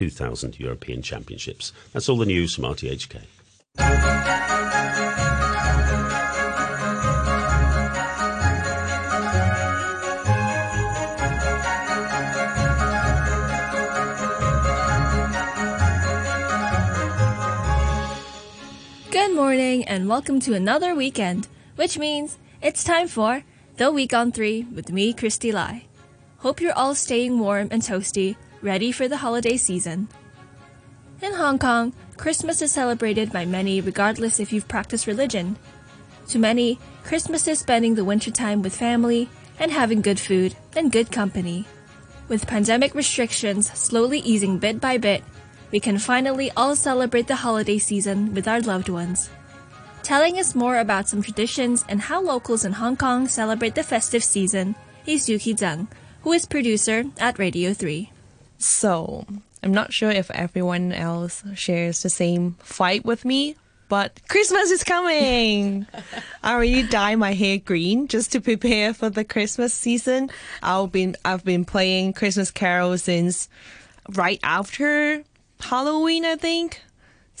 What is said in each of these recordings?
2000 European Championships. That's all the news from RTHK. Good morning and welcome to another weekend, which means it's time for The Week on 3 with me, Christy Lai. Hope you're all staying warm and toasty, ready for the holiday season. In Hong Kong, Christmas is celebrated by many regardless if you've practiced religion. To many, Christmas is spending the wintertime with family and having good food and good company. With pandemic restrictions slowly easing bit by bit, we can finally all celebrate the holiday season with our loved ones. Telling us more about some traditions and how locals in Hong Kong celebrate the festive season is Yuki Zhang, who is producer at Radio 3. So, I'm not sure if everyone else shares the same fight with me, but Christmas is coming. I already dye my hair green just to prepare for the Christmas season. I've been I've been playing Christmas carols since right after Halloween, I think.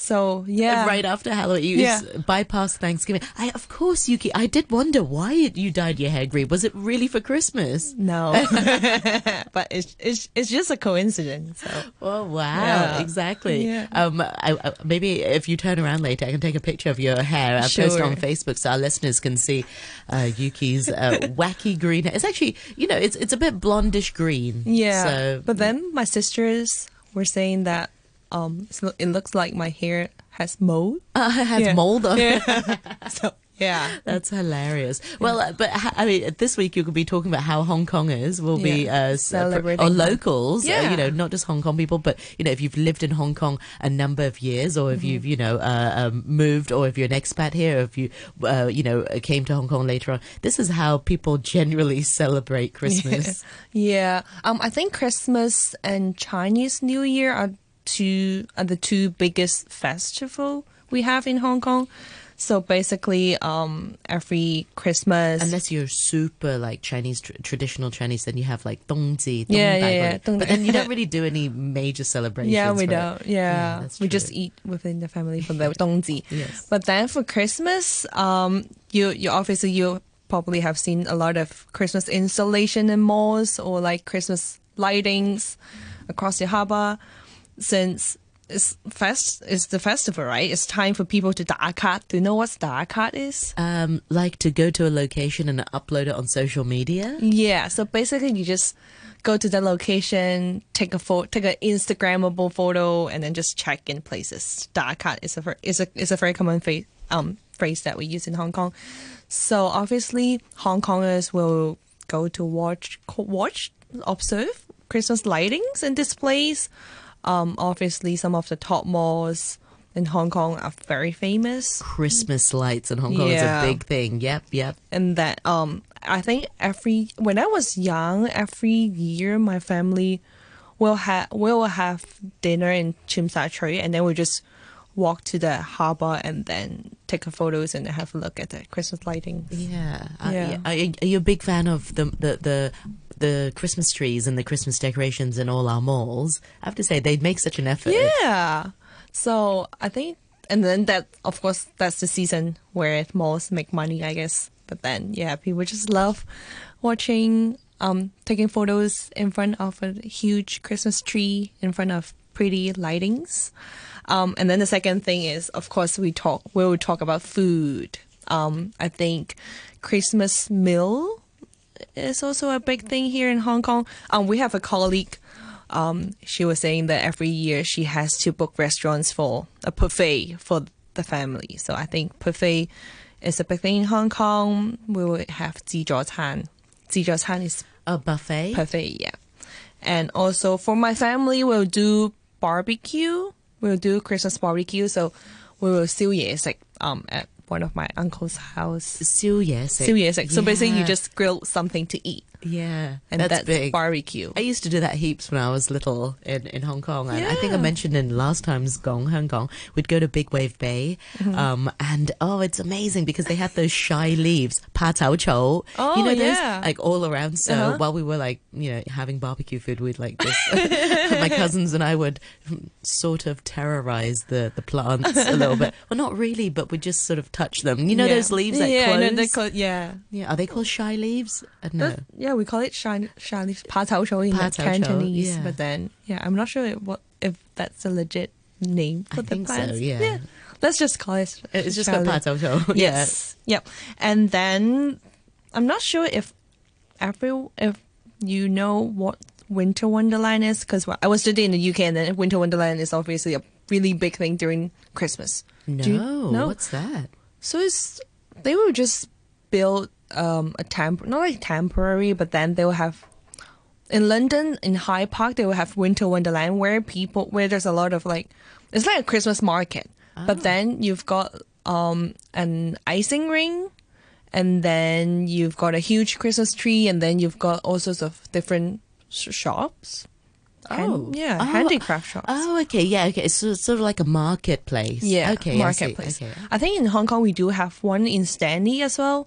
So yeah, Right after Halloween, you Yeah. bypass Thanksgiving. I, of course, Yuki. I did wonder why you dyed your hair green. Was it really for Christmas? No, but it's it's it's just a coincidence. So Oh wow! Yeah. Exactly. Yeah. Um, I, I, maybe if you turn around later, I can take a picture of your hair. I'll post it on Facebook so our listeners can see uh, Yuki's uh, wacky green hair. It's actually, you know, it's it's a bit blondish green. yeah. So but then my sisters were saying that um it's- it looks like my hair has mold. uh, it has Yeah. mold on. it. So yeah. That's hilarious. Well, uh, but I mean, this week you could be talking about how Hong kong Kongers will be Yeah, uh, s- uh, celebrating or locals. uh, Yeah. you know, not just Hong Kong people, but you know, if you've lived in Hong Kong a number of years, or if Mm-hmm. you've you know uh, um, moved, or if you're an expat here, or if you uh, you know came to Hong Kong later on, this is how people generally celebrate Christmas. Yeah. Um, I think Christmas and Chinese New Year are two are the two biggest festival we have in Hong Kong. So basically, um, every Christmas. Unless you're super like Chinese tr- traditional Chinese, then you have like Dongji, Yeah, yeah, yeah, but then you don't really do any major celebrations. yeah, we don't. Yeah, that's we just eat within the family for the dongji. Yes. But then for Christmas, um, you you obviously you probably have seen a lot of Christmas installation in malls or like Christmas lightings across the harbor since it's fest it's the festival, right? It's time for people to dakat. Do you know what dakat is? Um, like to go to a location and upload it on social media. Yeah. So basically, you just go to the location, take a photo, take an Instagrammable photo, and then just check in places. Dakat is a is a is a very common phrase um phrase that we use in Hong Kong. So obviously, Hong Kongers will go to watch watch observe Christmas lightings and displays um, obviously some of the top malls in Hong Kong are very famous. Christmas lights in Hong Kong Yeah. is a big thing. Yep, yep. and that um I think every when I was young, every year my family will have will have dinner in Tsim Sha Tsui and then we just walk to the harbor and then take a photos and have a look at the Christmas lighting. Yeah. Uh, Yeah. Are, you- are you a big fan of the, the the the Christmas trees and the Christmas decorations in all our malls? I have to say they'd make such an effort. Yeah. So I think and then that of course that's the season where malls make money, I guess. But then yeah, people just love watching um taking photos in front of a huge Christmas tree in front of pretty lightings. Um and then the second thing is of course we talk we will talk about food. Um I think Christmas meal is also a big thing here in Hong Kong. Um we have a colleague um, she was saying that every year she has to book restaurants for a buffet for the family. So I think buffet is a big thing in Hong Kong. We will have 自助餐.自助餐 is A buffet. buffet, yeah. And also for my family, we'll do barbecue. We'll do Christmas barbecue. So we will 烧嘢食 um at one of my uncle's house. 烧嘢食. 烧嘢食. So basically you Yeah. just grill something to eat. Yeah, and that's, that's, big. barbecue. I used to do that heaps when I was little in, in Hong Kong. And I think I mentioned in last time's Gong, Hong Kong, we'd go to Big Wave Bay. Mm-hmm. Um, and oh, it's amazing because they have those shy leaves, pa cao chou. Oh, you know, those yeah. like all around. So Uh-huh. while we were like, you know, having barbecue food, we'd like this. My cousins and I would sort of terrorize the, the plants a little bit. Well, not really, but we'd just sort of touch them. You know, Yeah. those leaves that yeah, close? no, yeah. yeah, are they called shy leaves? Uh, no. That- yeah, we call it shan shan pa in Pa like cao chou, Cantonese. yeah. But then, yeah, I'm not sure if, what if that's a legit name for I the think so, plants. yeah. let's just call it. It's just called pa. Yeah. Yes. Yep. And then I'm not sure if every if you know what Winter Wonderland is because I was studying in the UK and then Winter Wonderland is obviously a really big thing during Christmas. No, you- no? what's that? So it's they will just build um a temp not like temporary, but then they will have in London in Hyde Park they will have Winter Wonderland where people where there's a lot of like it's like a Christmas market, but then you've got um an icing ring, and then you've got a huge Christmas tree, and then you've got all sorts of different sh- shops. Oh. yeah, Oh, handicraft shops. Oh, okay, yeah, okay. It's sort of like a marketplace. Yeah, okay, I marketplace. okay. I think in Hong Kong we do have one in Stanley as well.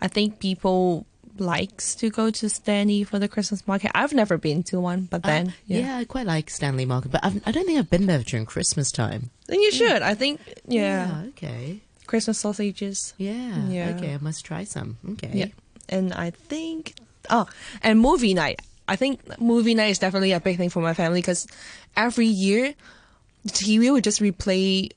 I think people likes to go to Stanley for the Christmas market. I've never been to one, but then Uh, yeah, yeah. I quite like Stanley Market, but I've, I don't think I've been there during Christmas time. then you should. I think yeah, okay. Christmas sausages. Yeah, Yeah. okay. I must try some. Okay. Yeah, and I think oh, and movie night. I think movie night is definitely a big thing for my family because every year the TV will just replay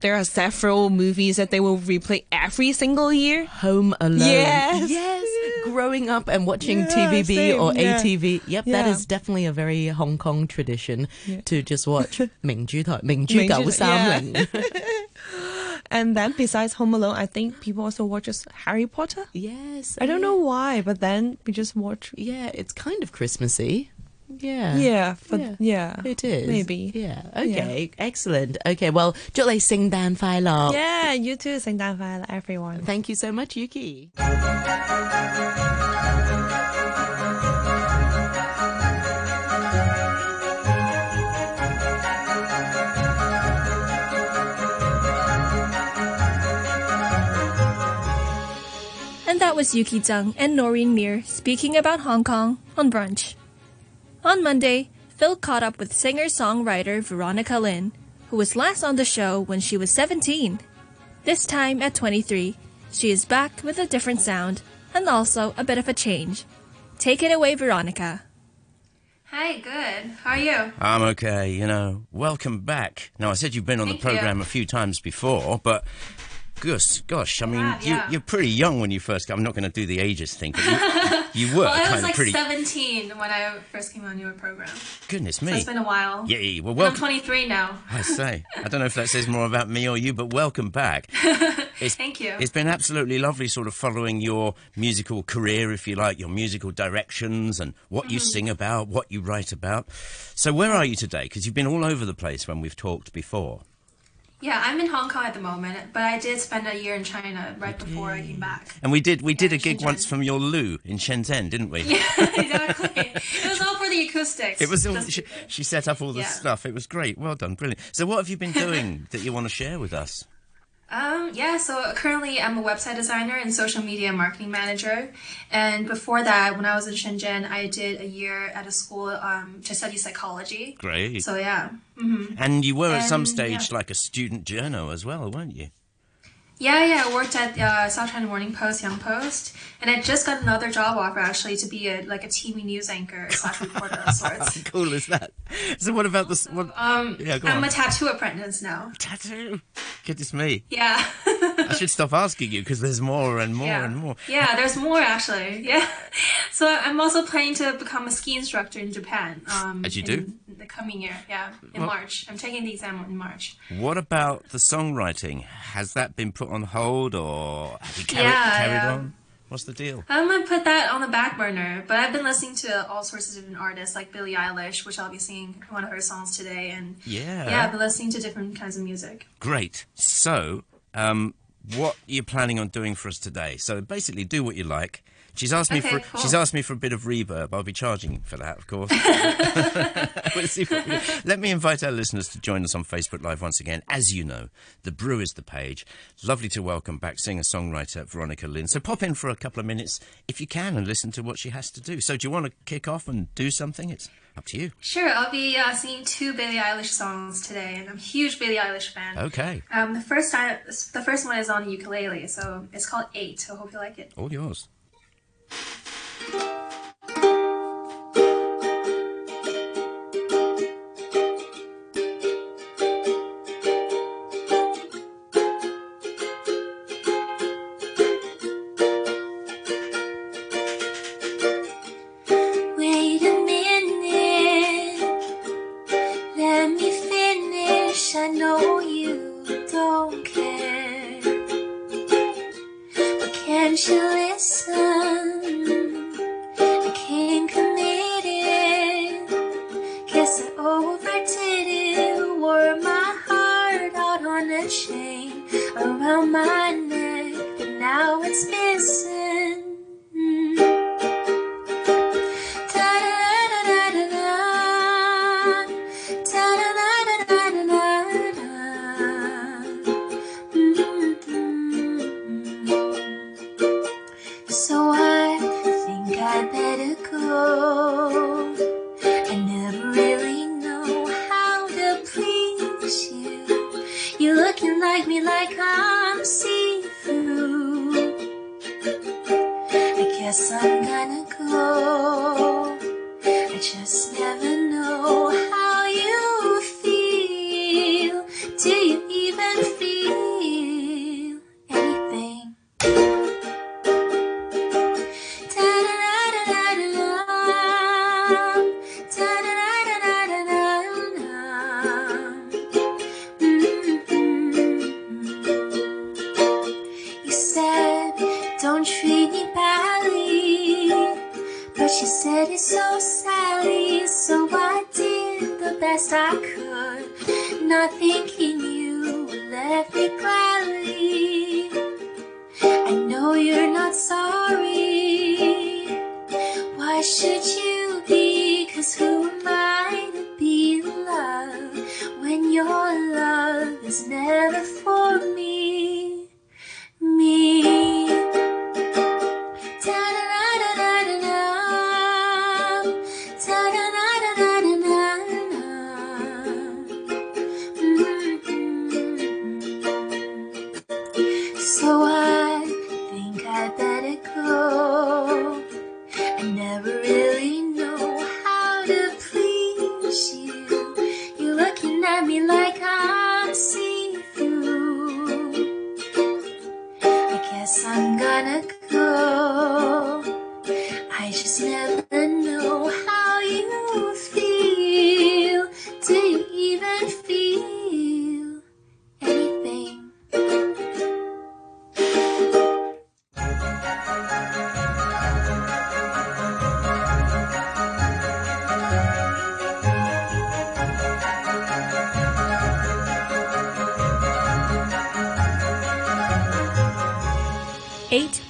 there are several movies that they will replay every single year. Home Alone. Yes. Yes. Growing up and watching yeah, TVB same. or yeah. ATV. Yep, yeah. that is definitely a very Hong Kong tradition to just watch Ming Ju Tai, Ming Ju And then besides Home Alone, I think people also watch Harry Potter. Yes. I don't know why, but then we just watch. Yeah, it's kind of Christmassy. Yeah. Yeah, for Yeah. yeah, It is. maybe. Yeah. Okay. Excellent. Okay. Well, 祝你圣诞快乐. Yeah, you too. 圣诞快乐 everyone. Thank you so much, Yuki. And that was Yuki Zhang and Noreen Mir speaking about Hong Kong on brunch. On Monday, Phil caught up with singer-songwriter Veronica Lynn, who was last on the show when she was 17. This time at 23, she is back with a different sound and also a bit of a change. Take it away, Veronica. Hi, good. How are you? I'm okay, you know. Welcome back. Now, I said you've been on Thank the program you. a few times before, but gosh, gosh, I mean, you, yeah. you're pretty young when you first came. I'm not going to do the ages thing, but you, you were Well, I was like pretty. 17 when I first came on your program. Goodness So me. it's been a while. Yeah, well, welcome. I'm 23 now. I say, I don't know if that says more about me or you, but welcome back. It's, Thank you. It's been absolutely lovely, sort of following your musical career, if you like, your musical directions and what you Mm-hmm. sing about, what you write about. So, where are you today? Because you've been all over the place when we've talked before. Yeah, I'm in Hong Kong at the moment, but I did spend a year in China right before I came back. And we did we did a gig Shenzhen. once from your loo in Shenzhen, didn't we? Yeah, exactly. It was all for the acoustics. It was all, she, she set up all the Yeah. stuff. It was great. Well done, brilliant. So, what have you been doing that you want to share with us? Um, yeah, so currently I'm a website designer and social media marketing manager. And before that, when I was in Shenzhen, I did a year at a school um, to study psychology. Great. So yeah. and you were at some stage yeah. like a student journo as well, weren't you? Yeah, yeah, I worked at uh, South China Morning Post, Young Post, and I just got another job offer actually to be a like a TV news anchor slash reporter of sorts. cool is that? So, what about this? What, Um, yeah, I'm on. a tattoo apprentice now. Tattoo. Goodness me. Yeah. I should stop asking you because there's more and more yeah. and more. Yeah, there's more actually. Yeah. So I'm also planning to become a ski instructor in Japan. Um, As you do? The coming year, yeah, in Well- March. I'm taking the exam in March. What about the songwriting? Has that been put on hold or have you carried, Yeah, carried yeah. on? What's the deal? I'm gonna put that on the back burner, but I've been listening to all sorts of different artists, like Billie Eilish, which I'll be singing one of her songs today, and Yeah. yeah, I've been listening to different kinds of music. Great. So, um, what you're planning on doing for us today? So basically, do what you like. She's asked me Okay, for cool. she's asked me for a bit of reverb. I'll be charging for that, of course. We'll see what we. Let me invite our listeners to join us on Facebook Live once again. As you know, the brew is the page. Lovely to welcome back singer-songwriter Veronica Lynn. So pop in for a couple of minutes if you can and listen to what she has to do. So do you want to kick off and do something? It's up to you. Sure, I'll be uh, singing two Billie Eilish songs today, and I'm a huge Billie Eilish fan. Okay, Um, the first time, the first one is on ukulele, so it's called Eight. So I hope you like it. all yours. Looking like me like I'm see-through. I guess I'm gonna go.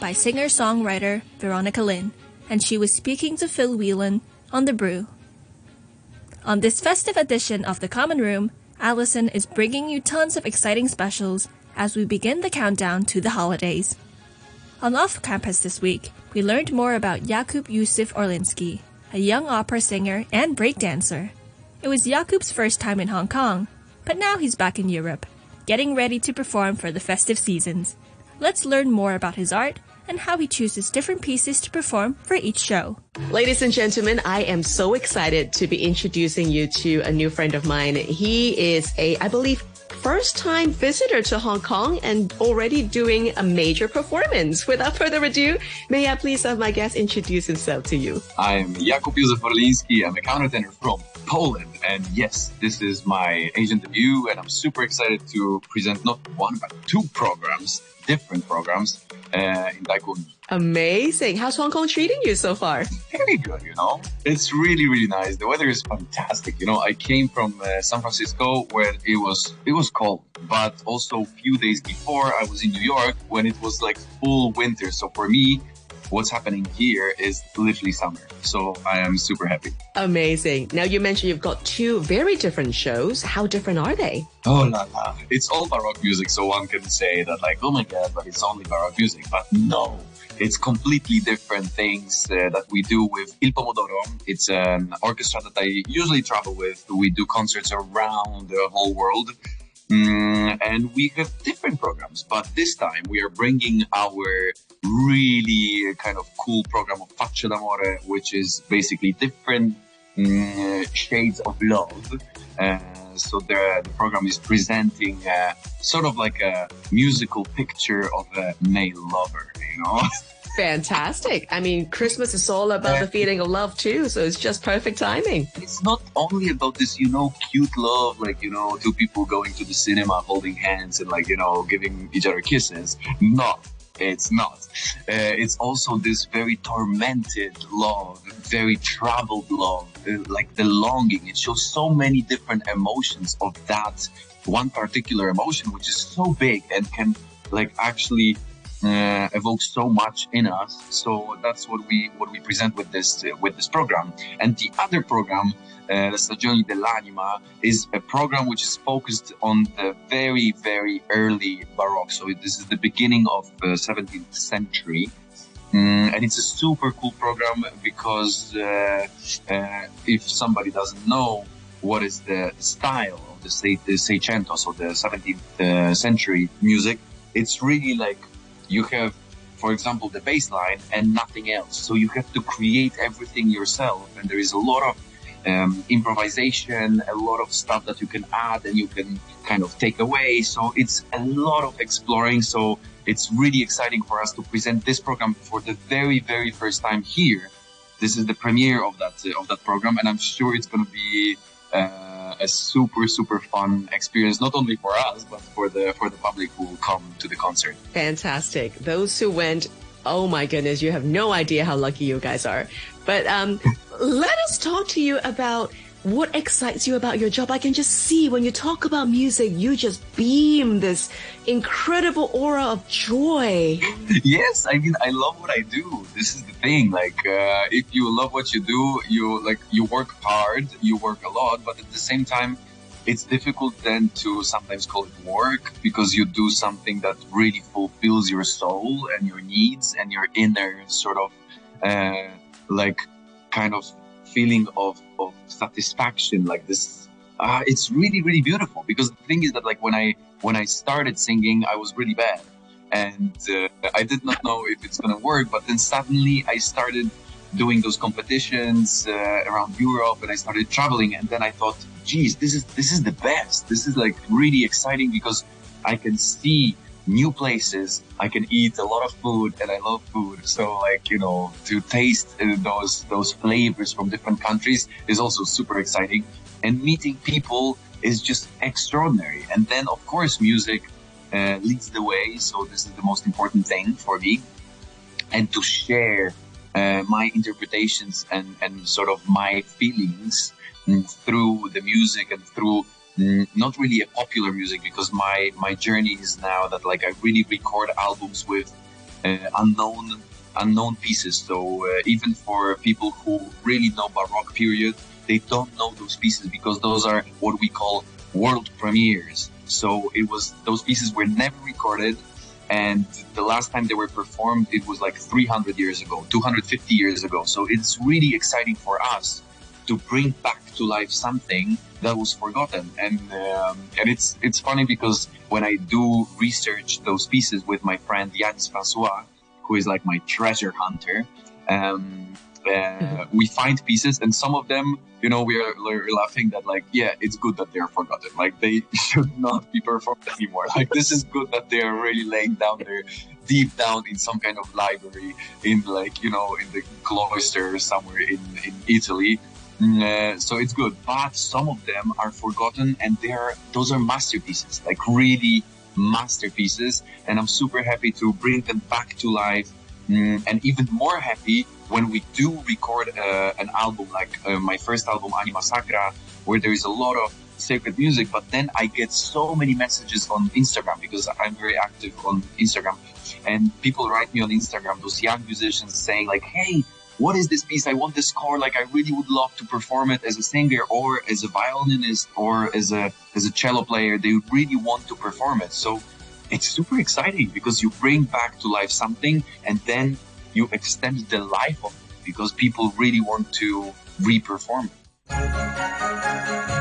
By singer-songwriter Veronica Lynn, and she was speaking to Phil Whelan on The Brew. On this festive edition of The Common Room, Allison is bringing you tons of exciting specials as we begin the countdown to the holidays. On Off Campus this week, we learned more about Jakub Józef Orliński, a young opera singer and breakdancer. It was Jakub's first time in Hong Kong, but now he's back in Europe, getting ready to perform for the festive seasons. Let's learn more about his art and how he chooses different pieces to perform for each show. Ladies and gentlemen, I am so excited to be introducing you to a new friend of mine. He is a, I believe, first time visitor to Hong Kong and already doing a major performance. Without further ado, may I please have my guest introduce himself to you? I'm Jakub Józef Orliński. I'm a countertenor from Poland. And yes, this is my Asian debut, and I'm super excited to present not one, but two programs, different programs, uh, in Tai Kwun. Amazing. How's Hong Kong treating you so far? Very good, you know? It's really, really nice. The weather is fantastic. You know, I came from uh, San Francisco where it was, it was cold, but also a few days before I was in New York when it was like full winter. So for me, what's happening here is literally summer. So I am super happy. Amazing. Now you mentioned you've got two very different shows. How different are they? Oh la la. It's all Baroque music, so one can say that like, oh my god, but it's only Baroque music. But no, it's completely different things uh, that we do with Il Pomo d'Oro. It's an orchestra that I usually travel with. We do concerts around the whole world. Mm, and we have different programs, but this time we are bringing our really kind of cool program of Facce d'Amore, which is basically different mm, shades of love. Uh, so the, the program is presenting uh, sort of like a musical picture of a male lover, you know? Fantastic. I mean, Christmas is all about the feeling of love too, so it's just perfect timing. it's not only about this, you know, cute love, like, you know, two people going to the cinema holding hands and like, you know, giving each other kisses. No, it's not. Uh, it's also this very tormented love, very troubled love, uh, like the longing. It shows so many different emotions of that one particular emotion, which is so big and can like actually uh, evoke so much in us. So that's what we what we present with this uh, with this program. And the other program, uh, La Stagione dell'Anima, is a program which is focused on the very very early Baroque. So this is the beginning of the 17th century. Mm, and it's a super cool program because uh, uh, if somebody doesn't know what is the style of the, the Seicento, so the 17th uh, century music, it's really like you have, for example, the bass line and nothing else. So you have to create everything yourself. And there is a lot of um, improvisation, a lot of stuff that you can add and you can kind of take away. So it's a lot of exploring. So it's really exciting for us to present this program for the very, very first time here. This is the premiere of that of that program, and I'm sure it's going to be uh, a super, super fun experience, not only for us but for the for the public who will come to the concert. Fantastic. Those who went, oh my goodness, you have no idea how lucky you guys are. But um, let us talk to you about what excites you about your job. I can just see when you talk about music, you just beam this incredible aura of joy. yes, I mean, I love what I do. This is the thing. Like, uh, if you love what you do, you like you work hard, you work a lot, but at the same time, it's difficult then to sometimes call it work because you do something that really fulfills your soul and your needs and your inner sort of uh, like kind of feeling of, of satisfaction like this uh, it's really really beautiful. Because the thing is that like when i when i started singing i was really bad. And uh, i did not know if it's gonna work but then suddenly i started doing those competitions uh, around europe and i started traveling. And then i thought geez this is this is the best. This is like really exciting because i can see new places. I can eat a lot of food, and I love food. So, like you know, to taste uh, those those flavors from different countries is also super exciting. And meeting people is just extraordinary. And then, of course, music uh, leads the way. So this is the most important thing for me. And to share uh, my interpretations and and sort of my feelings mm, through the music and through not really a popular music because my my journey is now that like I really record albums with uh, unknown unknown pieces. So uh, even for people who really know Baroque period, they don't know those pieces because those are what we call world premieres. So it was those pieces were never recorded. And the last time they were performed, it was like 300 years ago, 250 years ago. So it's really exciting for us to bring back to life something that was forgotten. And um, and it's it's funny because when I do research those pieces with my friend Yannis François, who is like my treasure hunter, um, uh, we find pieces, and some of them, you know, we are, we're laughing that like, yeah, it's good that they're forgotten. Like they should not be performed anymore. Like this is good that they are really laying down there deep down in some kind of library in like you know in the cloister somewhere in in Italy uh, so it's good, but some of them are forgotten, and they're those are masterpieces, like really masterpieces. And I'm super happy to bring them back to life, mm, and even more happy when we do record uh, an album like uh, my first album, Anima Sacra, where there is a lot of sacred music, but then I get so many messages on Instagram because I'm very active on Instagram. And people write me on Instagram, those young musicians saying like, Hey, what is this piece? I want this score. Like, I really would love to perform it as a singer or as a violinist or as a, as a cello player. They would really want to perform it. So it's super exciting because you bring back to life something and then you extend the life of it because people really want to re-perform it.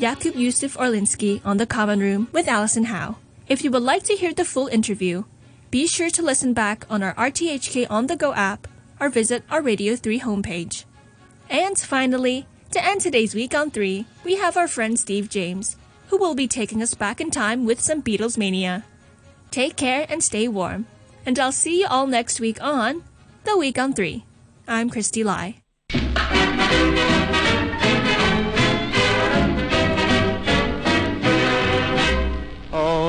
Jakub Józef Orliński on the Common Room with Alison Howe. If you would like to hear the full interview, be sure to listen back on our RTHK On The Go app or visit our Radio 3 homepage. And finally, to end today's week on 3, we have our friend Steve James, who will be taking us back in time with some Beatles mania. Take care and stay warm. And I'll see you all next week on The Week on 3. I'm Christy Lai.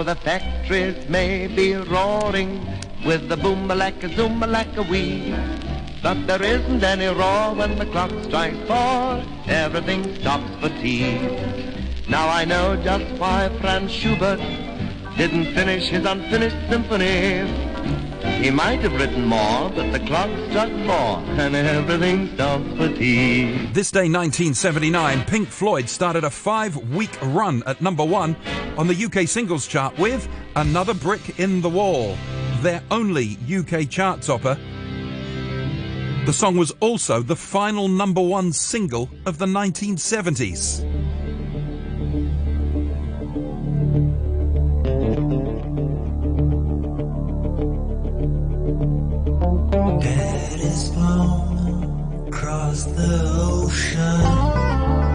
The factories may be roaring with the boom-a-lacka, zoom-a-lacka wee. But there isn't any roar when the clock strikes four. Everything stops for tea. Now I know just why Franz Schubert didn't finish his unfinished symphony. He might have written more, but the clock struck four and everything stopped for tea. This day, 1979, Pink Floyd started a five week run at number one on the UK singles chart with Another Brick in the Wall, their only UK chart topper. The song was also the final number one single of the 1970s. Dead is blown across the ocean.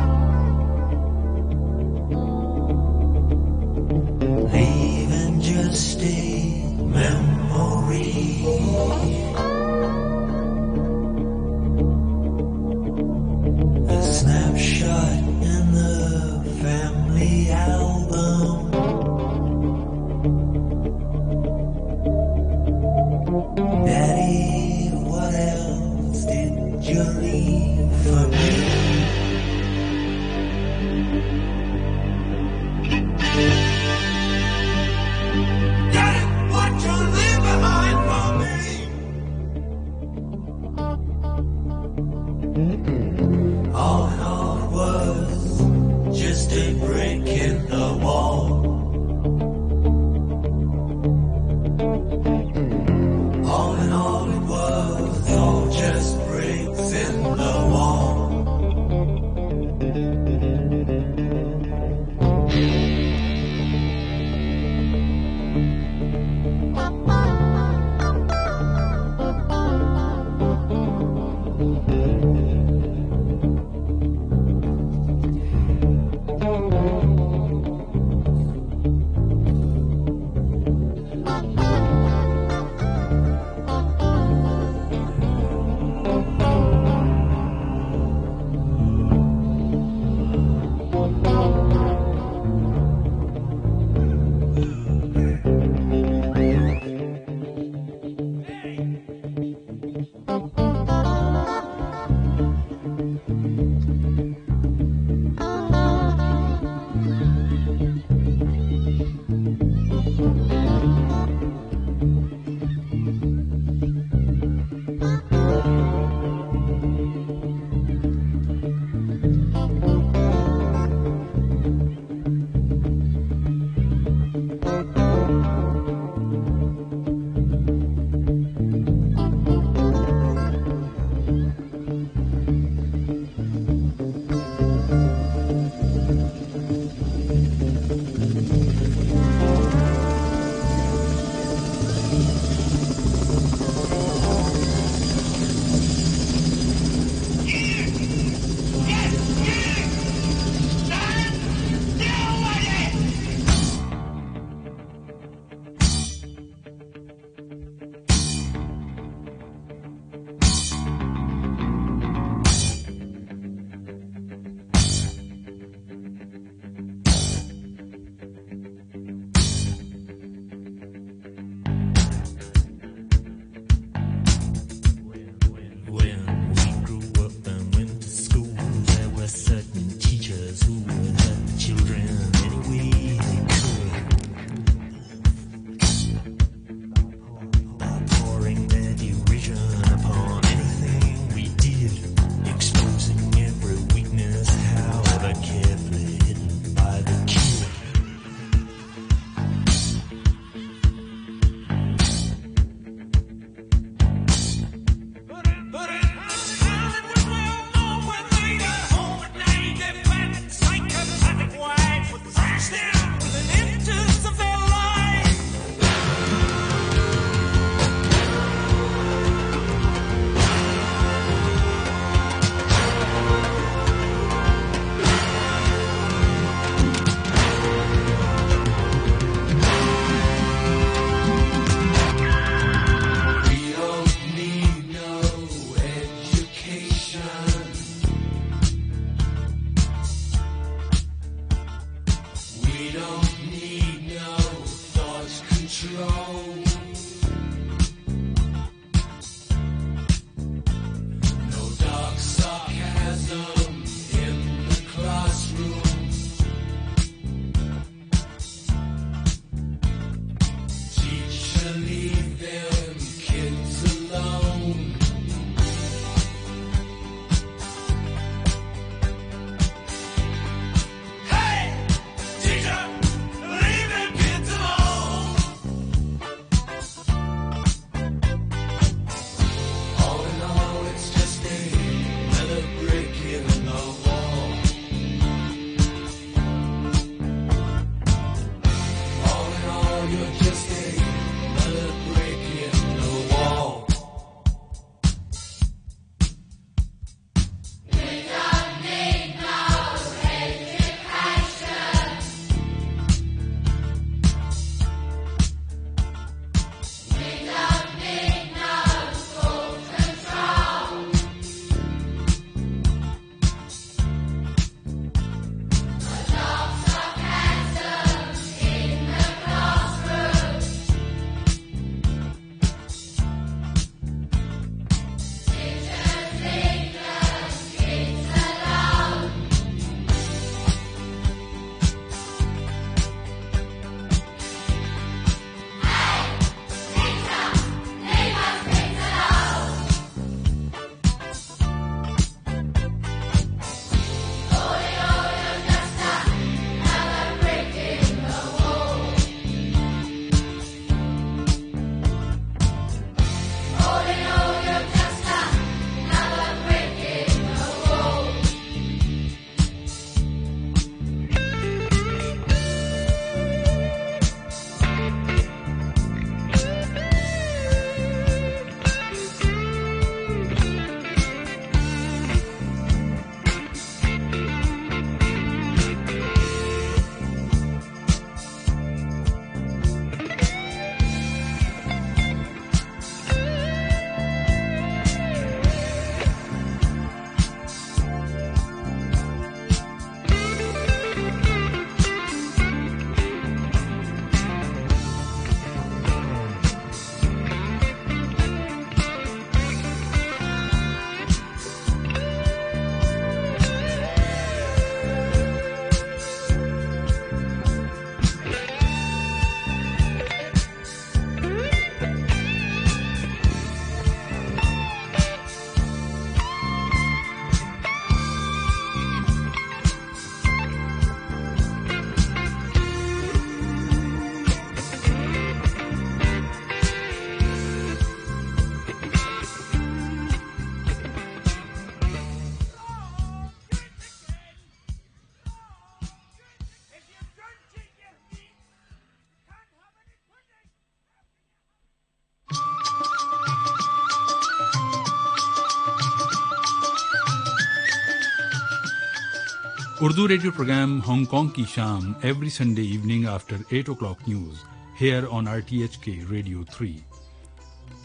Urdu radio program Hong Kong ki Sham every Sunday evening after 8 o'clock news, here on RTHK Radio 3.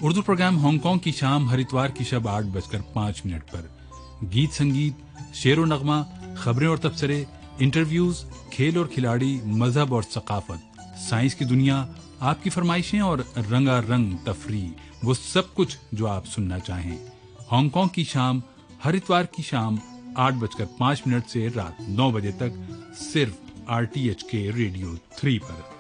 Urdu program Hong की शाम, हरिद्वार की शब आठ बजकर पाँच minute पर गीत संगीत, शेर व नगमा, खबरें और तबसरे इंटरव्यूज़ खेल और खिलाड़ी, मज़हब और सकाफत, साइंस की दुनिया, आपकी फरमाइशें और रंगारंग तफरी, वो सब कुछ जो आप सुनना चाहें हांगकांग की शाम, हरिद्वार की शाम आठ बजकर पाँच मिनट से रात नौ बजे तक सिर्फ़ आर के रेडियो थ्री पर।